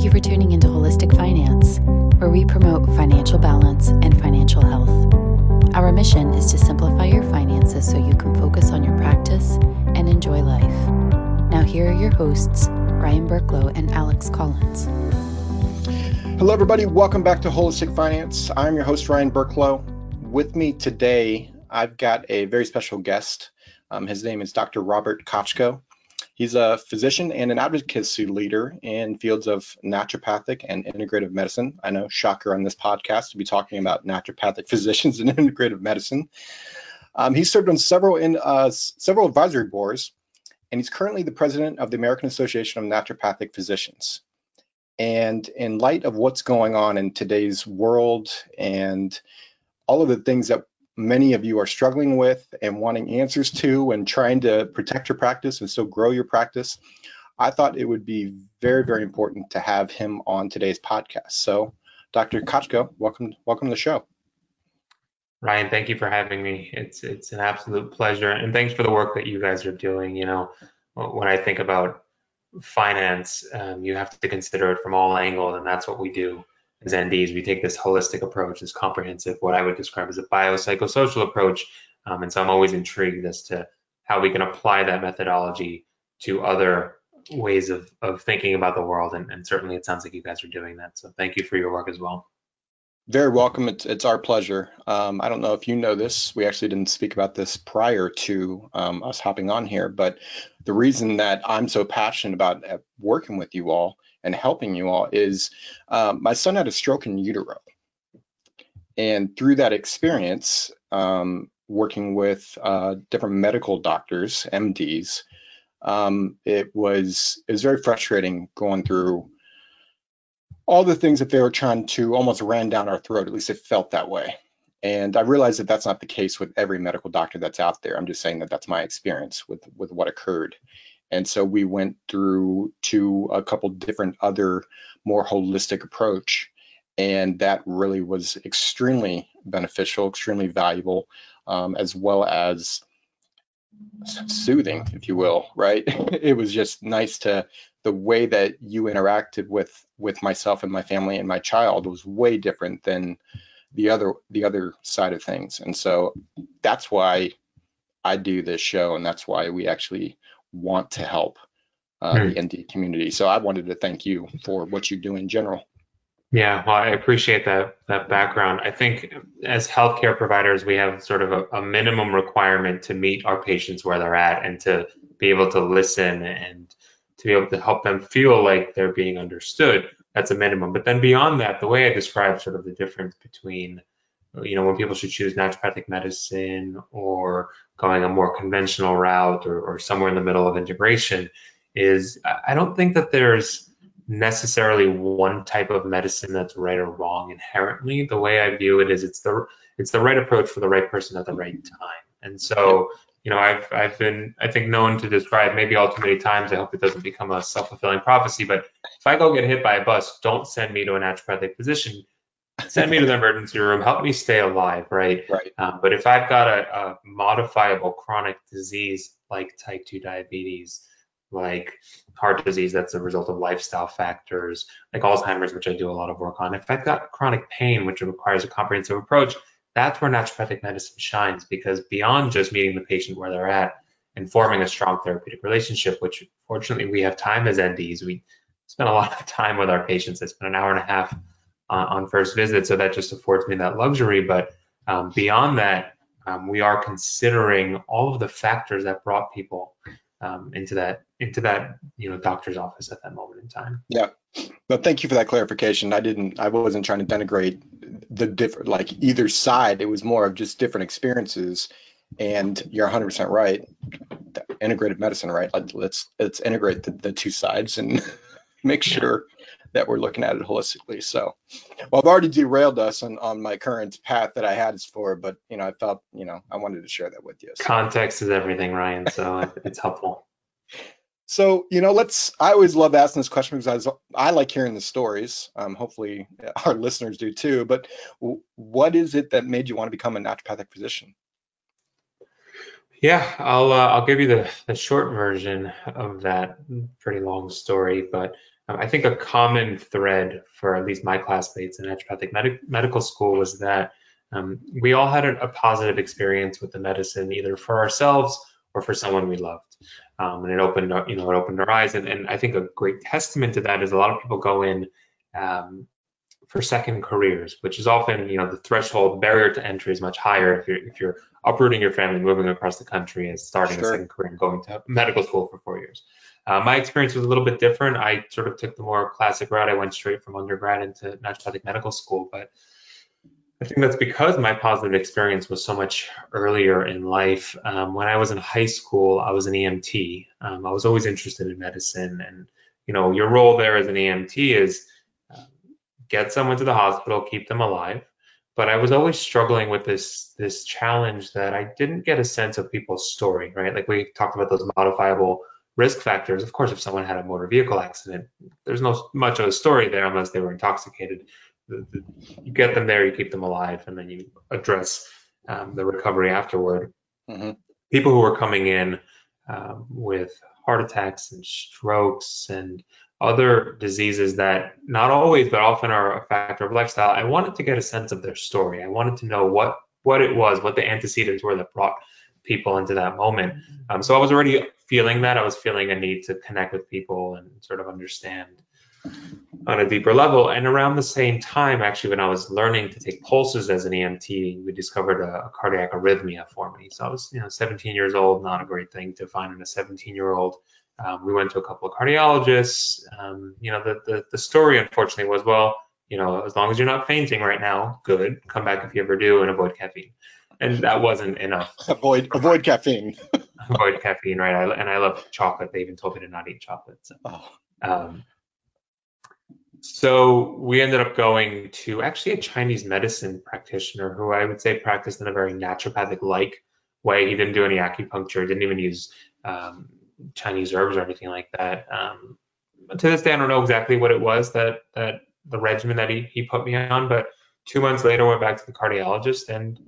Thank you for tuning into Holistic Finance, where we promote financial balance and financial health. Our mission is to simplify your finances so you can focus on your practice and enjoy life. Now, here are your hosts, Ryan Burklow and Alex Collins. Hello, everybody. Welcome back to Holistic Finance. I'm your host, Ryan Burklow. With me today, I've got a very special guest. Um, his name is Dr. Robert Kochko. He's a physician and an advocacy leader in fields of naturopathic and integrative medicine. I know, shocker on this podcast to be talking about naturopathic physicians and integrative medicine. Um, he's served on several in uh, several advisory boards, and he's currently the president of the American Association of Naturopathic Physicians. And in light of what's going on in today's world and all of the things that many of you are struggling with and wanting answers to and trying to protect your practice and still grow your practice, I thought it would be very, very important to have him on today's podcast. So, Dr. Kochko, welcome, welcome to the show. Ryan, thank you for having me. It's it's an absolute pleasure, and thanks for the work that you guys are doing. You know, when I think about finance, um, you have to consider it from all angles, and that's what we do as NDs, we take this holistic approach, this comprehensive, what I would describe as a biopsychosocial approach. Um, and so I'm always intrigued as to how we can apply that methodology to other ways of, of thinking about the world. And, and certainly it sounds like you guys are doing that. So thank you for your work as well. Very welcome. It's, it's our pleasure. Um, I don't know if you know this. We actually didn't speak about this prior to um, us hopping on here, but the reason that I'm so passionate about uh, working with you all and helping you all is um, my son had a stroke in utero. And through that experience, um, working with uh, different medical doctors, MDs, um, it was it was very frustrating going through all the things that they were trying to almost ran down our throat. At least it felt that way. And I realize that that's not the case with every medical doctor that's out there. I'm just saying that that's my experience with with what occurred. And so we went through to a couple different other more holistic approach. And that really was extremely beneficial, extremely valuable, um, as well as soothing, if you will, right? it was just nice to the way that you interacted with with myself and my family and my child was way different than the other the other side of things. And so that's why I do this show and that's why we actually want to help uh, mm. the ND community. So I wanted to thank you for what you do in general. Yeah, well, I appreciate that that background. I think as healthcare providers, we have sort of a, a, minimum requirement to meet our patients where they're at and to be able to listen and to be able to help them feel like they're being understood. That's a minimum. But then beyond that, the way I describe sort of the difference between you know, when people should choose naturopathic medicine or going a more conventional route or, or somewhere in the middle of integration is I don't think that there's necessarily one type of medicine that's right or wrong inherently. The way I view it is it's the it's the right approach for the right person at the right time. And so, you know, I've I've been I think known to describe maybe all too many times. I hope it doesn't become a self-fulfilling prophecy. But if I go get hit by a bus, don't send me to a naturopathic physician send me to the emergency room, help me stay alive, right? Right. Um, but if I've got a, a, modifiable chronic disease like type 2 diabetes, like heart disease that's a result of lifestyle factors, like Alzheimer's, which I do a lot of work on, if I've got chronic pain, which requires a comprehensive approach, that's where naturopathic medicine shines because beyond just meeting the patient where they're at and forming a strong therapeutic relationship, which fortunately we have time as NDs, we spend a lot of time with our patients. I spend an hour and a half uh, on first visit. So that just affords me that luxury. But um, beyond that, um, we are considering all of the factors that brought people um, into that into that you know doctor's office at that moment in time. Yeah, but thank you for that clarification. I didn't, I wasn't trying to denigrate the different like either side. It was more of just different experiences. And you're 100% right. Integrated medicine, right? Let's let's integrate the, the two sides and make sure that we're looking at it holistically. So, well, I've already derailed us on, on my current path that I had is for, but you know, I felt, you know, I wanted to share that with you. So. Context is everything, Ryan. So it's helpful. So, you know, let's, I always love asking this question because I, I like hearing the stories. Um, hopefully our listeners do too, but what is it that made you want to become a naturopathic physician? Yeah, I'll uh, I'll give you the, the short version of that pretty long story, but um, I think a common thread for at least my classmates in naturopathic med- medical school was that um, we all had a, a, positive experience with the medicine, either for ourselves or for someone we loved. Um, and it opened, you know, it opened our eyes. And, and, I think a great testament to that is a lot of people go in um, for second careers, which is often, you know, the threshold barrier to entry is much higher if you're if you're uprooting your family, moving across the country, and starting sure. a second career and going to medical school for four years. Uh, my experience was a little bit different. I sort of took the more classic route. I went straight from undergrad into naturopathic medical school, but I think that's because my positive experience was so much earlier in life. Um, when I was in high school, I was an EMT. Um, I was always interested in medicine, and you know, your role there as an EMT is get someone to the hospital, keep them alive. But I was always struggling with this this challenge that I didn't get a sense of people's story, right? Like we talked about those modifiable risk factors. Of course, if someone had a motor vehicle accident, there's no much of a story there unless they were intoxicated you get them there, you keep them alive, and then you address um, the recovery afterward. Mm-hmm. People who were coming in um, with heart attacks and strokes and other diseases that not always but often are a factor of lifestyle i wanted to get a sense of their story i wanted to know what what it was what the antecedents were that brought people into that moment um, so i was already feeling that i was feeling a need to connect with people and sort of understand on a deeper level. And around the same time, actually, when I was learning to take pulses as an EMT, we discovered a, a cardiac arrhythmia for me. So I was, you know, 17 years old, not a great thing to find in a 17 year old. Um, we went to a couple of cardiologists. Um, you know, the, the, the story, unfortunately, was well, you know, as long as you're not fainting right now, good. Come back if you ever do, and avoid caffeine. And that wasn't enough. Avoid avoid caffeine. avoid caffeine, right? I, and I love chocolate. They even told me to not eat chocolate. So. Oh. Um, so we ended up going to actually a Chinese medicine practitioner who I would say practiced in a very naturopathic like way. He didn't do any acupuncture, didn't even use um, Chinese herbs or anything like that. Um, to this day, I don't know exactly what it was that that the regimen that he, he put me on, but two months later, I went back to the cardiologist and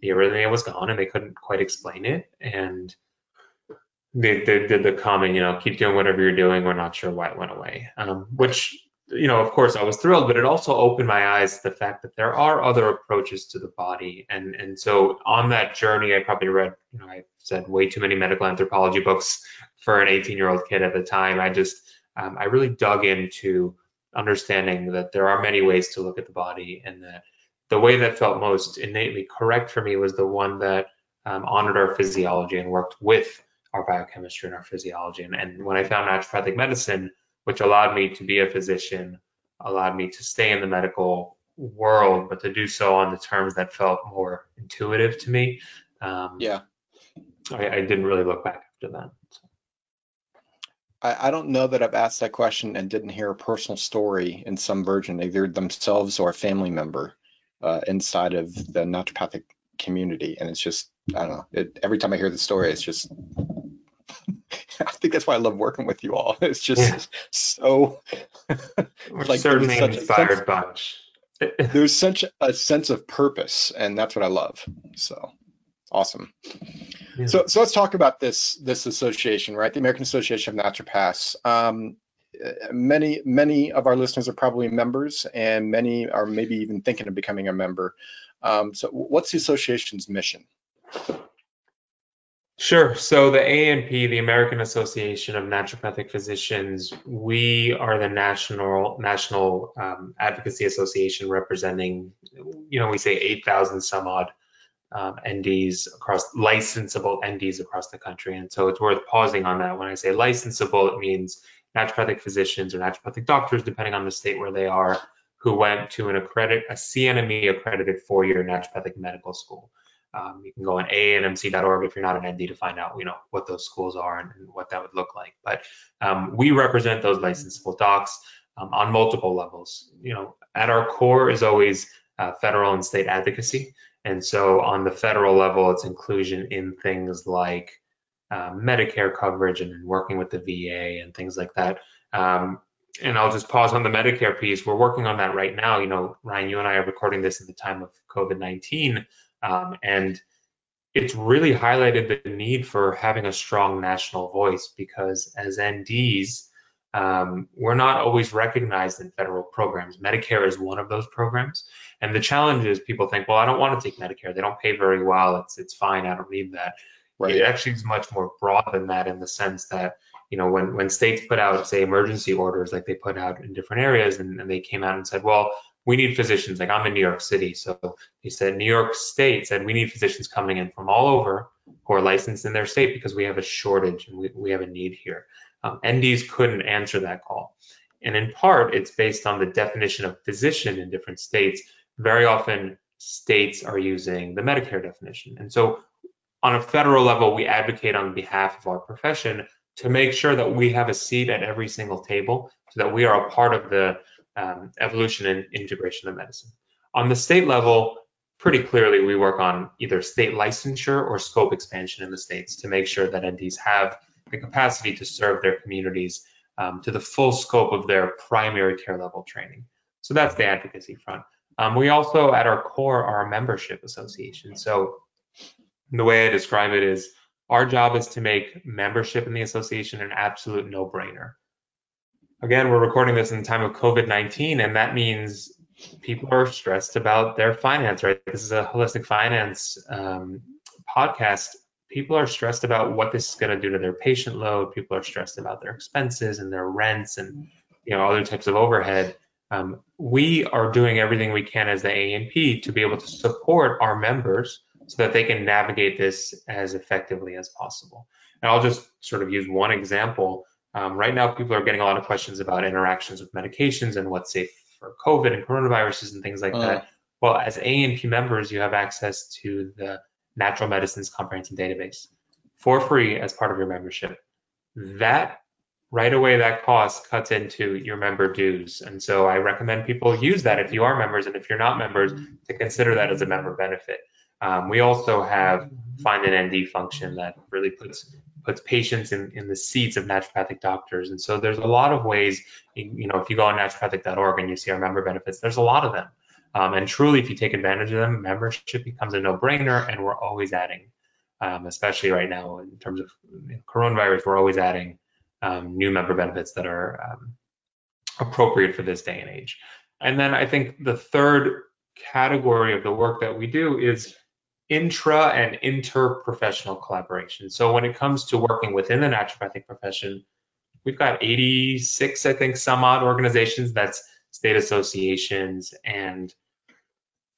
the arrhythmia was gone and they couldn't quite explain it. And they, they did the comment, you know, keep doing whatever you're doing. We're not sure why it went away, um, which you know, of course, I was thrilled, but it also opened my eyes to the fact that there are other approaches to the body, and and so on that journey, I probably read, you know, I said way too many medical anthropology books for an 18 year old kid at the time. I just, um, I really dug into understanding that there are many ways to look at the body, and that the way that felt most innately correct for me was the one that um, honored our physiology and worked with our biochemistry and our physiology. And, and when I found naturopathic medicine which allowed me to be a physician, allowed me to stay in the medical world, but to do so on the terms that felt more intuitive to me. Um, yeah. I, I, didn't really look back after that. So. I, I don't know that I've asked that question and didn't hear a personal story in some version, either themselves or a family member uh, inside of the naturopathic community. And it's just, I don't know, it, every time I hear the story, it's just I think that's why I love working with you all. It's just yeah. so We're like certainly an inspired sense, bunch. there's such a sense of purpose, and that's what I love. So awesome. Yeah. So so let's talk about this this association, right? The American Association of Naturopaths. Um, many many of our listeners are probably members, and many are maybe even thinking of becoming a member. Um, so what's the association's mission? Sure. So the ANP, the American Association of Naturopathic Physicians, we are the national national um, advocacy association representing, you know, we say 8,000 some odd um, NDs across licensable NDs across the country. And so it's worth pausing on that. When I say licensable, it means naturopathic physicians or naturopathic doctors, depending on the state where they are, who went to an accredit a CNME accredited four-year naturopathic medical school. Um, you can go on anmc.org if you're not an ND to find out, you know, what those schools are and, and what that would look like. But um, we represent those licensable docs um, on multiple levels. You know, at our core is always uh, federal and state advocacy. And so on the federal level, it's inclusion in things like uh, Medicare coverage and working with the VA and things like that. Um, and I'll just pause on the Medicare piece. We're working on that right now. You know, Ryan, you and I are recording this at the time of COVID 19. Um, and it's really highlighted the need for having a strong national voice because as NDs, um, we're not always recognized in federal programs. Medicare is one of those programs. And the challenge is people think, well, I don't want to take Medicare. They don't pay very well. It's, it's fine. I don't need that. Right. It actually is much more broad than that in the sense that, you know, when, when states put out, say, emergency orders like they put out in different areas and, and they came out and said, well, we need physicians. Like I'm in New York City. So he said, New York State said, we need physicians coming in from all over who are licensed in their state because we have a shortage and we, we have a need here. Um, NDs couldn't answer that call. And in part, it's based on the definition of physician in different states. Very often, states are using the Medicare definition. And so, on a federal level, we advocate on behalf of our profession to make sure that we have a seat at every single table so that we are a part of the um, evolution and integration of medicine. On the state level, pretty clearly we work on either state licensure or scope expansion in the states to make sure that NDs have the capacity to serve their communities um, to the full scope of their primary care level training. So that's the advocacy front. Um, we also, at our core, are a membership association. So the way I describe it is our job is to make membership in the association an absolute no brainer. Again, we're recording this in the time of COVID 19, and that means people are stressed about their finance, right? This is a holistic finance um, podcast people are stressed about what this is going to do to their patient load. People are stressed about their expenses and their rents and you know other types of overhead. Um, we are doing everything we can as the ANP to be able to support our members so that they can navigate this as effectively as possible. And I'll just sort of use one example. Um, right now, people are getting a lot of questions about interactions with medications and what's safe for COVID and coronaviruses and things like uh. that. Well, as ANP members, you have access to the Natural Medicines Comprehensive Database for free as part of your membership. That right away, that cost cuts into your member dues. And so I recommend people use that if you are members and if you're not members to consider that as a member benefit. Um, we also have find an ND function that really puts puts patients in, in the seats of naturopathic doctors. And so there's a lot of ways, you know, if you go on naturopathic.org and you see our member benefits, there's a lot of them. Um, and truly, if you take advantage of them, membership becomes a no-brainer, and we're always adding, um, especially right now in terms of coronavirus, we're always adding um, new member benefits that are um, appropriate for this day and age. And then I think the third category of the work that we do is intra and interprofessional collaboration. So when it comes to working within the naturopathic profession, we've got 86, I think, some odd organizations that's state associations and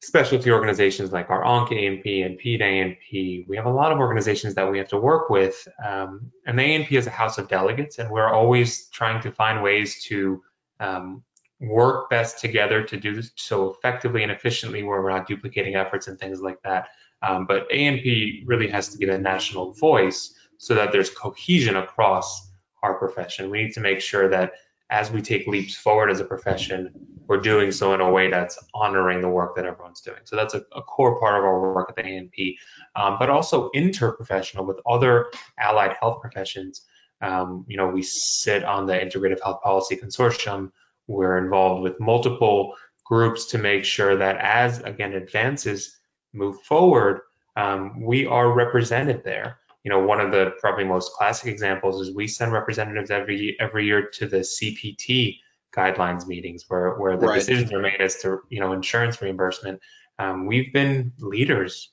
specialty organizations like our ONC ANP and PED ANP. We have a lot of organizations that we have to work with. Um, and the ANP is a house of delegates, and we're always trying to find ways to um, work best together to do this so effectively and efficiently where we're not duplicating efforts and things like that. Um, but ANP really has to get a national voice so that there's cohesion across our profession. We need to make sure that as we take leaps forward as a profession, we're doing so in a way that's honoring the work that everyone's doing. So that's a, a core part of our work at the ANP, um, but also interprofessional with other allied health professions. Um, you know, we sit on the Integrative Health Policy Consortium. We're involved with multiple groups to make sure that as again advances move forward, um, we are represented there you know, one of the probably most classic examples is we send representatives every every year to the CPT guidelines meetings where where the right. decisions are made as to you know insurance reimbursement. Um, we've been leaders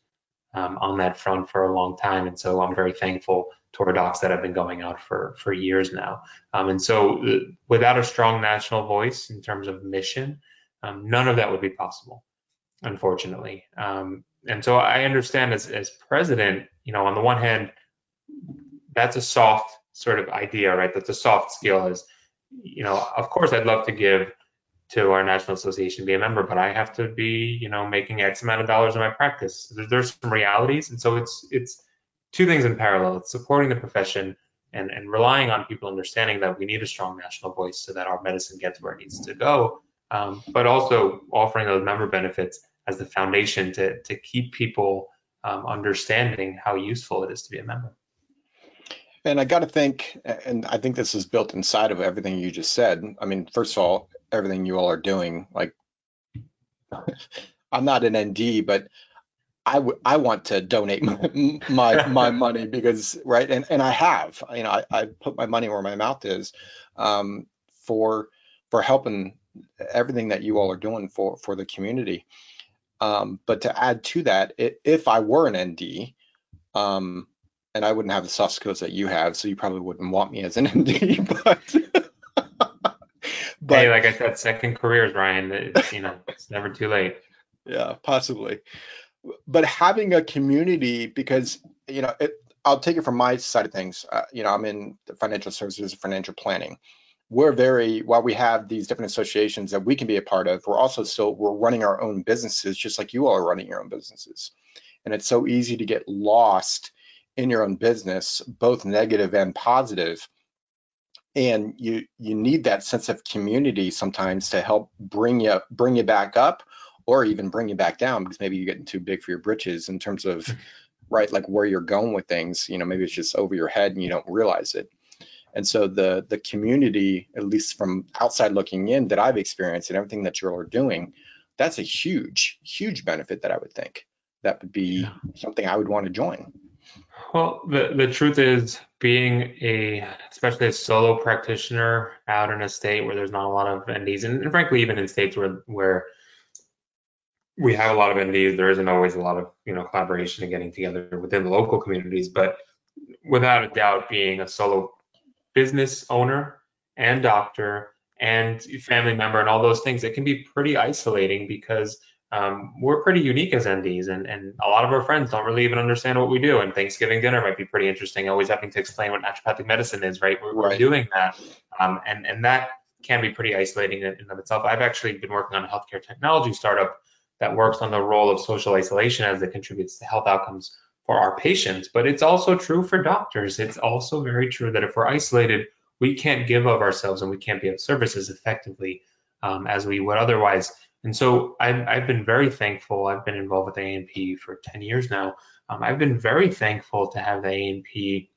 um, on that front for a long time, and so I'm very thankful to our docs that have been going out for for years now. Um, and so, uh, without a strong national voice in terms of mission, um, none of that would be possible, unfortunately. Um, and so, I understand as as president, you know, on the one hand that's a soft sort of idea, right? That's a soft skill is, you know, of course I'd love to give to our national association be a member, but I have to be, you know, making X amount of dollars in my practice. There's, there's some realities. And so it's, it's two things in parallel. It's supporting the profession and, and relying on people understanding that we need a strong national voice so that our medicine gets where it needs to go. Um, but also offering those member benefits as the foundation to, to keep people um, understanding how useful it is to be a member. And I got to think, and I think this is built inside of everything you just said. I mean, first of all, everything you all are doing, like, I'm not an ND, but I, w- I want to donate my, my, my money because right and, and I have you know I, I put my money where my mouth is um, for for helping everything that you all are doing for for the community. Um, but to add to that, it, if I were an ND, um, and I wouldn't have the soft skills that you have, so you probably wouldn't want me as an ND. But, but hey, like I said, second careers, Ryan. It's, you know, it's never too late. Yeah, possibly. But having a community, because you know, it, I'll take it from my side of things. Uh, you know, I'm in the financial services, financial planning. We're very while we have these different associations that we can be a part of. We're also still we're running our own businesses, just like you all are running your own businesses. And it's so easy to get lost in your own business, both negative and positive. And you you need that sense of community sometimes to help bring you bring you back up or even bring you back down because maybe you're getting too big for your britches in terms of mm-hmm. right like where you're going with things you know maybe it's just over your head and you don't realize it and so the the community at least from outside looking in that i've experienced and everything that you're doing that's a huge huge benefit that i would think that would be yeah. something i would want to join well, the, the truth is, being a, especially a solo practitioner out in a state where there's not a lot of NDs, and, and frankly, even in states where, where we have a lot of NDs, there isn't always a lot of, you know, collaboration and getting together within the local communities. But without a doubt, being a solo business owner and doctor and family member and all those things, it can be pretty isolating because um, we're pretty unique as NDs, and, and a lot of our friends don't really even understand what we do. And Thanksgiving dinner might be pretty interesting, always having to explain what naturopathic medicine is, right? We're, right. we're doing that, um, and and that can be pretty isolating in and of itself. I've actually been working on a healthcare technology startup that works on the role of social isolation as it contributes to health outcomes for our patients. But it's also true for doctors. It's also very true that if we're isolated, we can't give of ourselves and we can't be of service as effectively um, as we would otherwise. And so I've, I've been very thankful. I've been involved with ANP for 10 years now. Um, I've been very thankful to have the ANP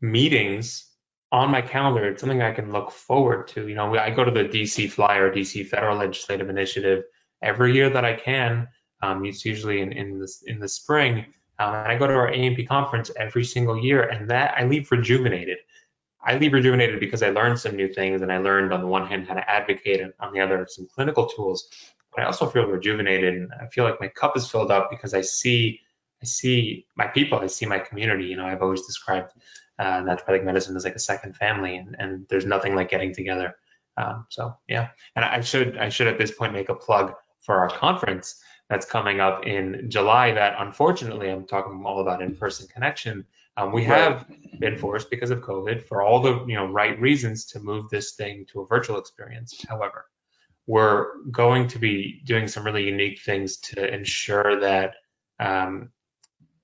meetings on my calendar. It's something I can look forward to. You know, I go to the DC Flyer, DC Federal Legislative Initiative every year that I can. Um, it's usually in, in, the, in the spring. Um, and I go to our ANP conference every single year, and that I leave rejuvenated. I leave rejuvenated because I learned some new things and I learned on the one hand how to advocate and on the other some clinical tools. But I also feel rejuvenated and I feel like my cup is filled up because I see I see my people, I see my community. You know, I've always described uh, naturopathic medicine as like a second family, and, and there's nothing like getting together. Um, so yeah, and I should I should at this point make a plug for our conference that's coming up in July. That unfortunately I'm talking all about in-person connection. Um, we have been forced because of COVID for all the you know right reasons to move this thing to a virtual experience. However, we're going to be doing some really unique things to ensure that um,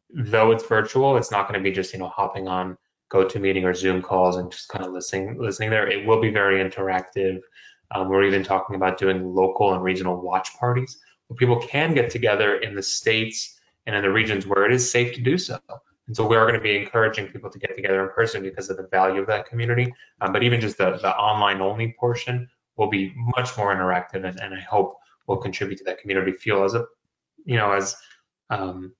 though it's virtual, it's not going to be just you know hopping on GoToMeeting or Zoom calls and just kind of listening listening there. It will be very interactive. Um, we're even talking about doing local and regional watch parties people can get together in the states and in the regions where it is safe to do so. And so we are going to be encouraging people to get together in person because of the value of that community. Um, but even just the, the online only portion will be much more interactive and, and I hope will contribute to that community feel as a, you know, as um,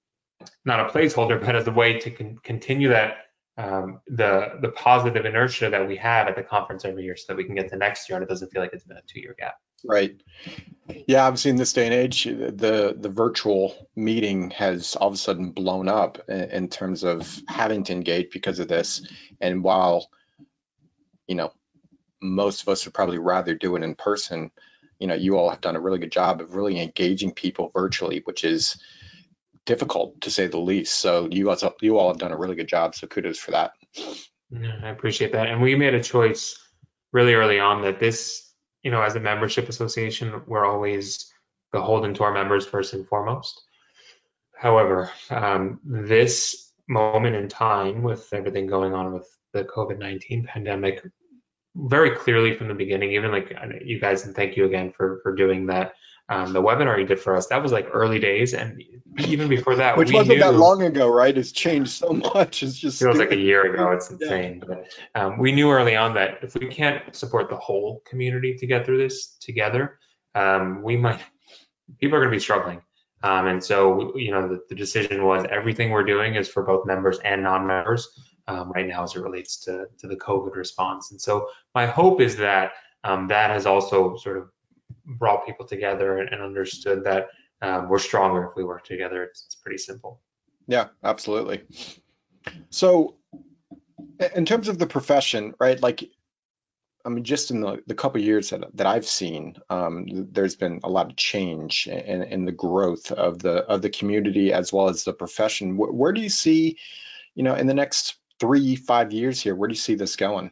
not a placeholder, but as a way to con- continue that um, the the positive inertia that we have at the conference every year, so that we can get to next year and it doesn't feel like it's been a two year gap. Right. Yeah, obviously in this day and age, the the virtual meeting has all of a sudden blown up in terms of having to engage because of this. And while, you know, most of us would probably rather do it in person, you know, you all have done a really good job of really engaging people virtually, which is difficult to say the least. So you guys, you all have done a really good job. So kudos for that. I appreciate that. And we made a choice really early on that this you know, as a membership association, we're always beholden to our members first and foremost. However, um, this moment in time with everything going on with the COVID 19 pandemic, very clearly from the beginning, even like you guys, and thank you again for, for doing that um, the webinar you did for us, that was like early days, and even before that, which wasn't knew, that long ago, right? It's changed so much. It's just feels stupid. like a year ago. It's insane. Yeah. But um, we knew early on that if we can't support the whole community to get through this together, um, we might people are going to be struggling. Um, and so, you know, the, the, decision was everything we're doing is for both members and non-members. um, right now as it relates to, to the COVID response. And so my hope is that um, that has also sort of brought people together and, and understood that um, we're stronger if we work together. It's, it's pretty simple. Yeah, absolutely. So, in terms of the profession, right? Like, I mean, just in the, the couple years that, that I've seen, um, there's been a lot of change in, in the growth of the of the community as well as the profession. Where, where do you see, you know, in the next three, five years here, where do you see this going?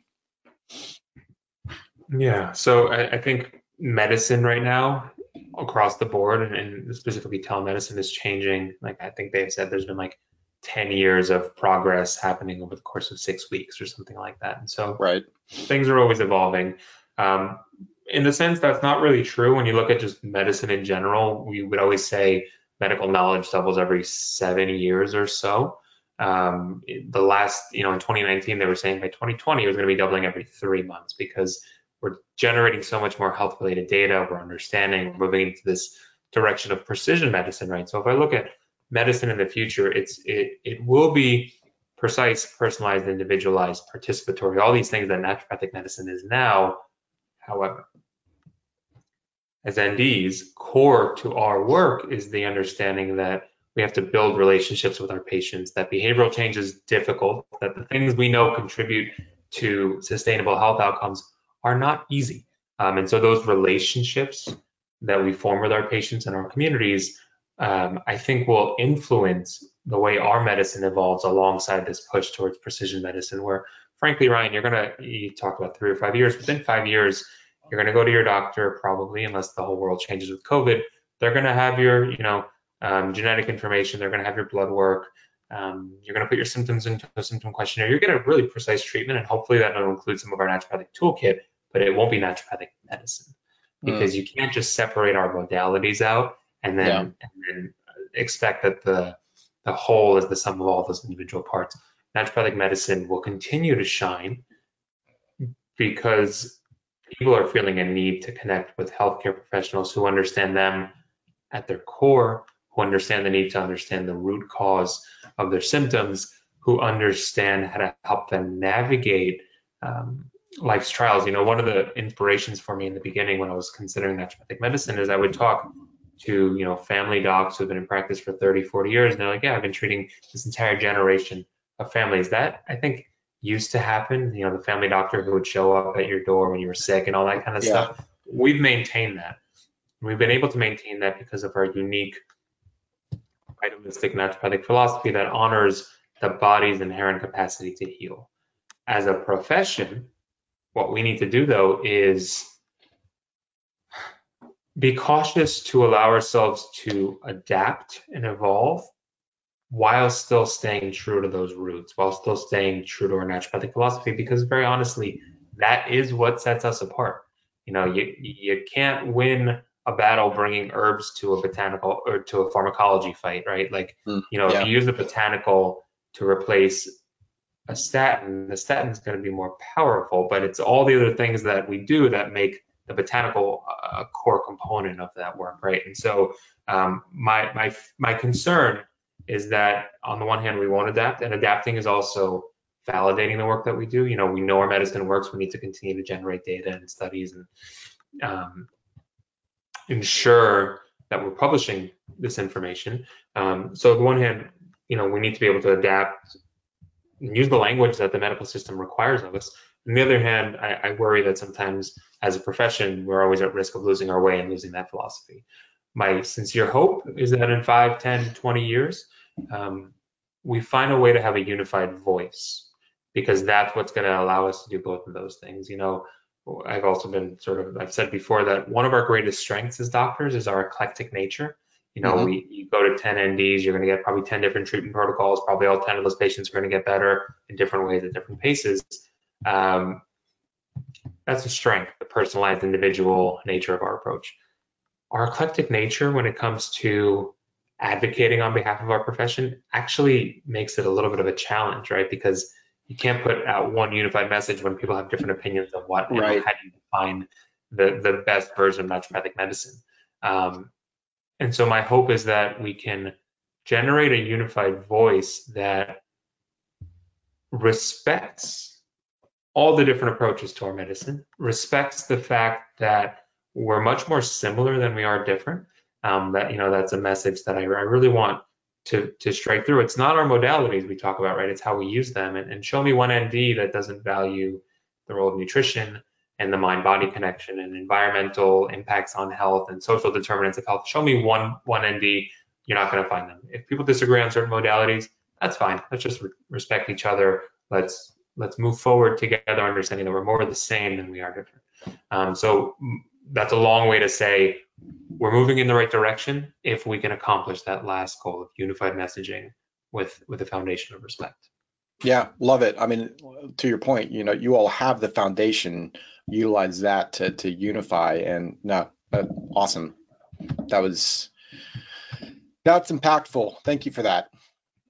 Yeah, so I, I think medicine right now across the board and, and, specifically telemedicine is changing. Like I think they've said there's been like 10 years of progress happening over the course of six weeks or something like that. And so right. things are always evolving. Um, in the sense that's not really true when you look at just medicine in general. We would always say medical knowledge doubles every seven years or so. Um, the last, you know, in 2019, they were saying by 2020 it was going to be doubling every three months because we're generating so much more health related data. We're understanding, we're moving into this direction of precision medicine, right? So if I look at medicine in the future, it's it it will be precise, personalized, individualized, participatory, all these things that naturopathic medicine is now. However, as NDs, core to our work is the understanding that we have to build relationships with our patients, that behavioral change is difficult, that the things we know contribute to sustainable health outcomes are not easy. Um, and so those relationships that we form with our patients and our communities, um, I think will influence the way our medicine evolves alongside this push towards precision medicine, where frankly, Ryan, you're gonna, you talk about three or five years, within five years, you're gonna go to your doctor probably, unless the whole world changes with COVID, they're gonna have your, you know, um, genetic information. They're to have your blood work. Um, you're going to put your symptoms into a symptom questionnaire. You're getting a really precise treatment, and hopefully that will include some of our naturopathic toolkit, but it won't be naturopathic medicine because mm. you can't just separate our modalities out and then, yeah. and then expect that the the whole is the sum of all those individual parts. Naturopathic medicine will continue to shine because people are feeling a need to connect with healthcare professionals who understand them at their core who understand the need to understand the root cause of their symptoms, who understand how to help them navigate um, life's trials. You know, one of the inspirations for me in the beginning when I was considering naturopathic medicine is I would talk to, you know, family docs who have been in practice for 30, 40 years, and they're like, yeah, I've been treating this entire generation of families. That I think used to happen. You know, the family doctor who would show up at your door when you were sick and all that kind of yeah. stuff. We've maintained that. We've been able to maintain that because of our unique vitalistic naturopathic philosophy that honors the body's inherent capacity to heal. As a profession, what we need to do though is be cautious to allow ourselves to adapt and evolve while still staying true to those roots, while still staying true to our naturopathic philosophy, because very honestly, that is what sets us apart. You know, you you can't win a battle bringing herbs to a botanical or to a pharmacology fight, right? Like, mm, you know, yeah. if you use a botanical to replace a statin, the statin is going to be more powerful, but it's all the other things that we do that make the botanical a core component of that work, right? And so, um, my my my concern is that on the one hand we won't adapt, and adapting is also validating the work that we do. You know, we know our medicine works. We need to continue to generate data and studies and um, ensure that we're publishing this information. Um, so on the one hand, you know, we need to be able to adapt and use the language that the medical system requires of us. On the other hand, I, I worry that sometimes as a profession, we're always at risk of losing our way and losing that philosophy. My sincere hope is that in 5, 10, 20 years, um, we find a way to have a unified voice because that's what's going to allow us to do both of those things. You know, I've also been sort of I've said before that one of our greatest strengths as doctors is our eclectic nature. You know, mm-hmm. we you go to 10 NDs, you're going to get probably 10 different treatment protocols. Probably all 10 of those patients are going to get better in different ways at different paces. Um, that's a strength, the personalized individual nature of our approach. Our eclectic nature, when it comes to advocating on behalf of our profession, actually makes it a little bit of a challenge, right? Because you can't put out one unified message when people have different opinions of what right. how do you define the the best version of naturopathic medicine. Um, and so my hope is that we can generate a unified voice that respects all the different approaches to our medicine, respects the fact that we're much more similar than we are different. Um, that you know that's a message that I, I, really want to to strike through. It's not our modalities we talk about, right? It's how we use them. And, and show me one ND that doesn't value the role of nutrition and the mind-body connection and environmental impacts on health and social determinants of health. Show me one one ND. You're not going to find them. If people disagree on certain modalities, that's fine. Let's just re- respect each other. Let's let's move forward together, understanding that we're more the same than we are different. Um, so that's a long way to say we're moving in the right direction if we can accomplish that last goal of unified messaging with with a foundation of respect. Yeah, love it. I mean, to your point, you know, you all have the foundation. Utilize that to to unify, and no, uh, awesome. That was that's impactful. Thank you for that.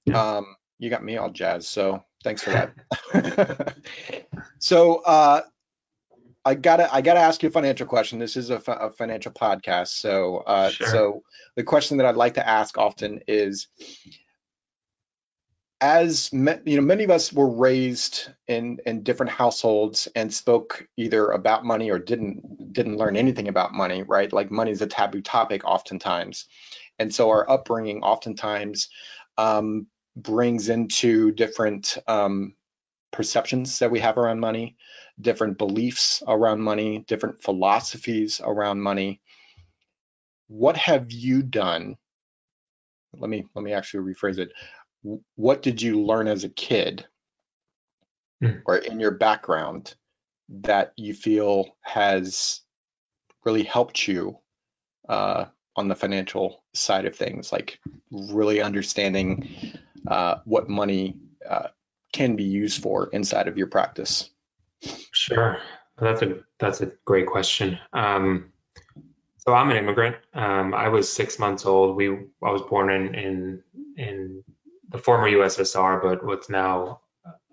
Yeah. Um, you got me all jazzed. So thanks for that. so uh, I gotta I gotta ask you a financial question. This is a, a financial podcast, so uh, sure. so the question that I'd like to ask often is, as me, you know, many of us were raised in in different households and spoke either about money or didn't didn't learn anything about money, right? Like money is a taboo topic oftentimes, and so our upbringing oftentimes um, brings into different um, perceptions that we have around money different beliefs around money, different philosophies around money. What have you done? Let me let me actually rephrase it. What did you learn as a kid mm. or in your background that you feel has really helped you uh, on the financial side of things, like really understanding uh, what money uh, can be used for inside of your practice? Sure, that's a that's a great question. Um, so I'm an immigrant. Um, I was six months old. We I was born in in in the former USSR, but what's now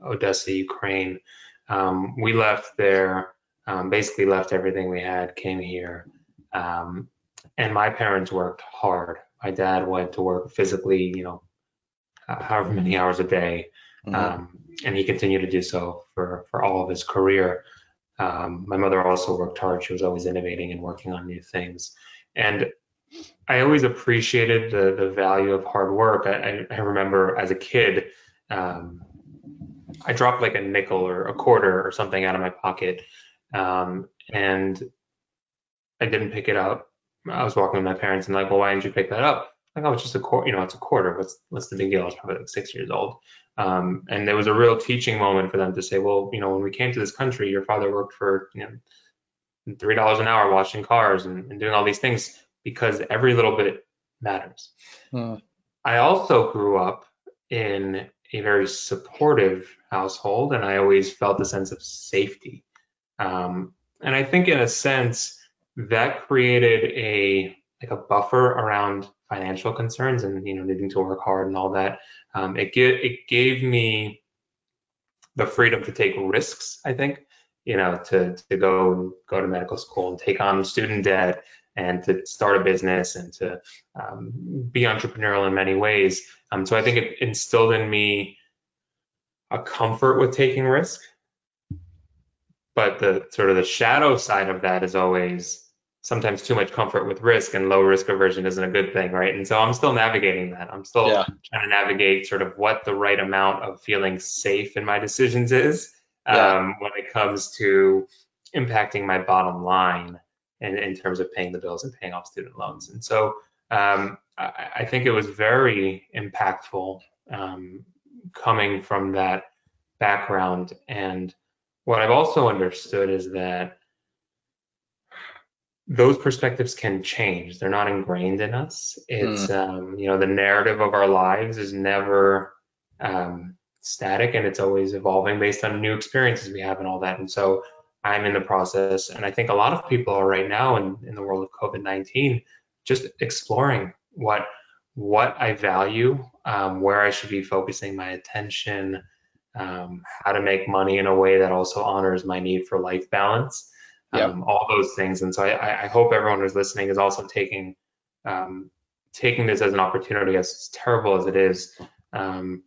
Odessa, Ukraine. Um, we left there, um, basically left everything we had, came here, um, and my parents worked hard. My dad went to work physically, you know, however many hours a day. Mm-hmm. Um, and he continued to do so for, for all of his career. Um, my mother also worked hard. She was always innovating and working on new things. And I always appreciated the, the value of hard work. I, I remember as a kid, um, I dropped like a nickel or a quarter or something out of my pocket. Um, and I didn't pick it up. I was walking with my parents and like, well, why didn't you pick that up? Like, oh, it's just a quarter, you know, it's a quarter. What's, what's the big deal? I was probably like six years old. Um, and there was a real teaching moment for them to say, well, you know, when we came to this country, your father worked for you know, three dollars an hour washing cars and, and, doing all these things because every little bit matters. Hmm. I also grew up in a very supportive household, and I always felt a sense of safety. Um, and I think, in a sense, that created a like a buffer around financial concerns and you know needing to work hard and all that. Um, it get, it gave me the freedom to take risks. I think you know to to go and go to medical school and take on student debt and to start a business and to um, be entrepreneurial in many ways. Um, so I think it instilled in me a comfort with taking risk. But the sort of the shadow side of that is always sometimes too much comfort with risk and low risk aversion isn't a good thing, right? And so I'm still navigating that. I'm still yeah. trying to navigate sort of what the right amount of feeling safe in my decisions is yeah. um, when it comes to impacting my bottom line in, in terms of paying the bills and paying off student loans. And so um, I, I, think it was very impactful um, coming from that background. And what I've also understood is that those perspectives can change. They're not ingrained in us. It's mm. um, you know the narrative of our lives is never um, static, and it's always evolving based on new experiences we have and all that. And so I'm in the process, and I think a lot of people are right now in, in the world of COVID-19, just exploring what what I value, um, where I should be focusing my attention, um, how to make money in a way that also honors my need for life balance um, all those things. And so I, I, hope everyone who's listening is also taking um, taking this as an opportunity, as terrible as it is, um,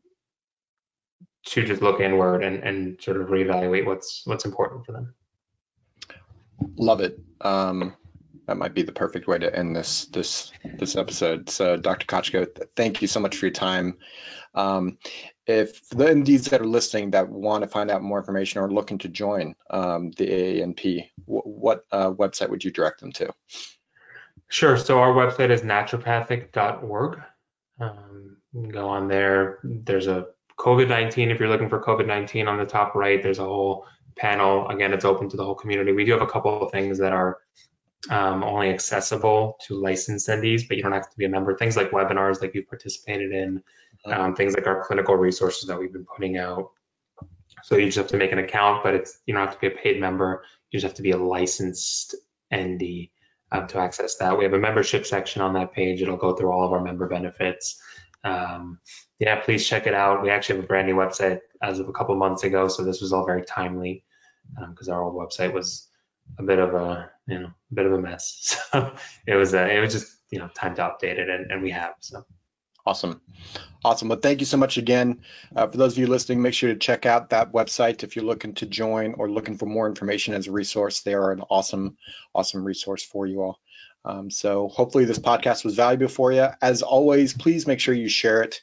to just look inward and, and sort of reevaluate what's what's important for them. Love it. Um, that might be the perfect way to end this this this episode. So, Dr. Kochko, thank you so much for your time. Um, if the NDs that are listening that want to find out more information or looking to join um, the AANP, what uh, website would you direct them to? Sure. So our website is naturopathic.org. Um, go on there. There's a COVID-19. If you're looking for COVID-19 on the top right, there's a whole panel. Again, it's open to the whole community. We do have a couple of things that are um, only accessible to licensed NDs, but you don't have to be a member. Things like webinars like you participated in, um, things like our clinical resources that we've been putting out. So you just have to make an account, but it's you don't have to be a paid member. You just have to be a licensed ND um, to access that. We have a membership section on that page. It'll go through all of our member benefits. Um, yeah, please check it out. We actually have a brand new website as of a couple months ago, so this was all very timely because um, our old website was a bit of a you know a bit of a mess. So it was uh, it was just you know time to update it, and, and we have so. Awesome. Awesome. Well, thank you so much again. Uh, for those of you listening, make sure to check out that website if you're looking to join or looking for more information as a resource. They are an awesome, awesome resource for you all. Um, so hopefully this podcast was valuable for you. As always, please make sure you share it.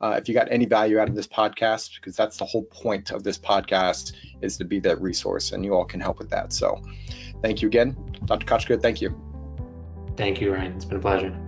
Uh, if you got any value out of this podcast, because that's the whole point of this podcast is to be that resource and you all can help with that. So thank you again. Dr. Kochko, thank you. Thank you, Ryan. It's been a pleasure.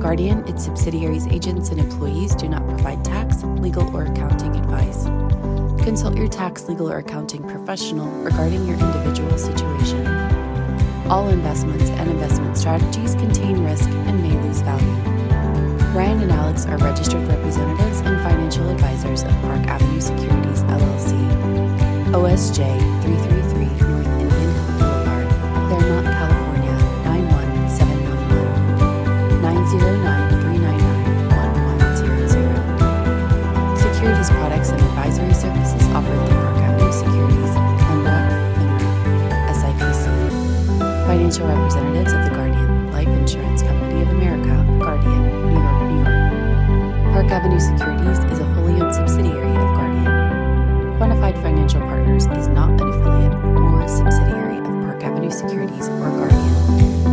Guardian, its subsidiaries, agents, and employees do not provide tax, legal, or accounting advice. Consult your tax, legal, or accounting professional regarding your individual situation. All investments and investment strategies contain risk and may lose value. Ryan and Alex are registered representatives and financial advisors of Park Avenue Securities LLC, OSJ 333 Securities products and advisory services offered through Park Avenue Securities, Pembroke, Monroe, SIPC. Financial representatives of the Guardian Life Insurance Company of America, Guardian, New York, New York. Park Avenue Securities is a wholly owned subsidiary of Guardian. Quantified Financial Partners is not an affiliate or subsidiary of Park Avenue Securities or Guardian.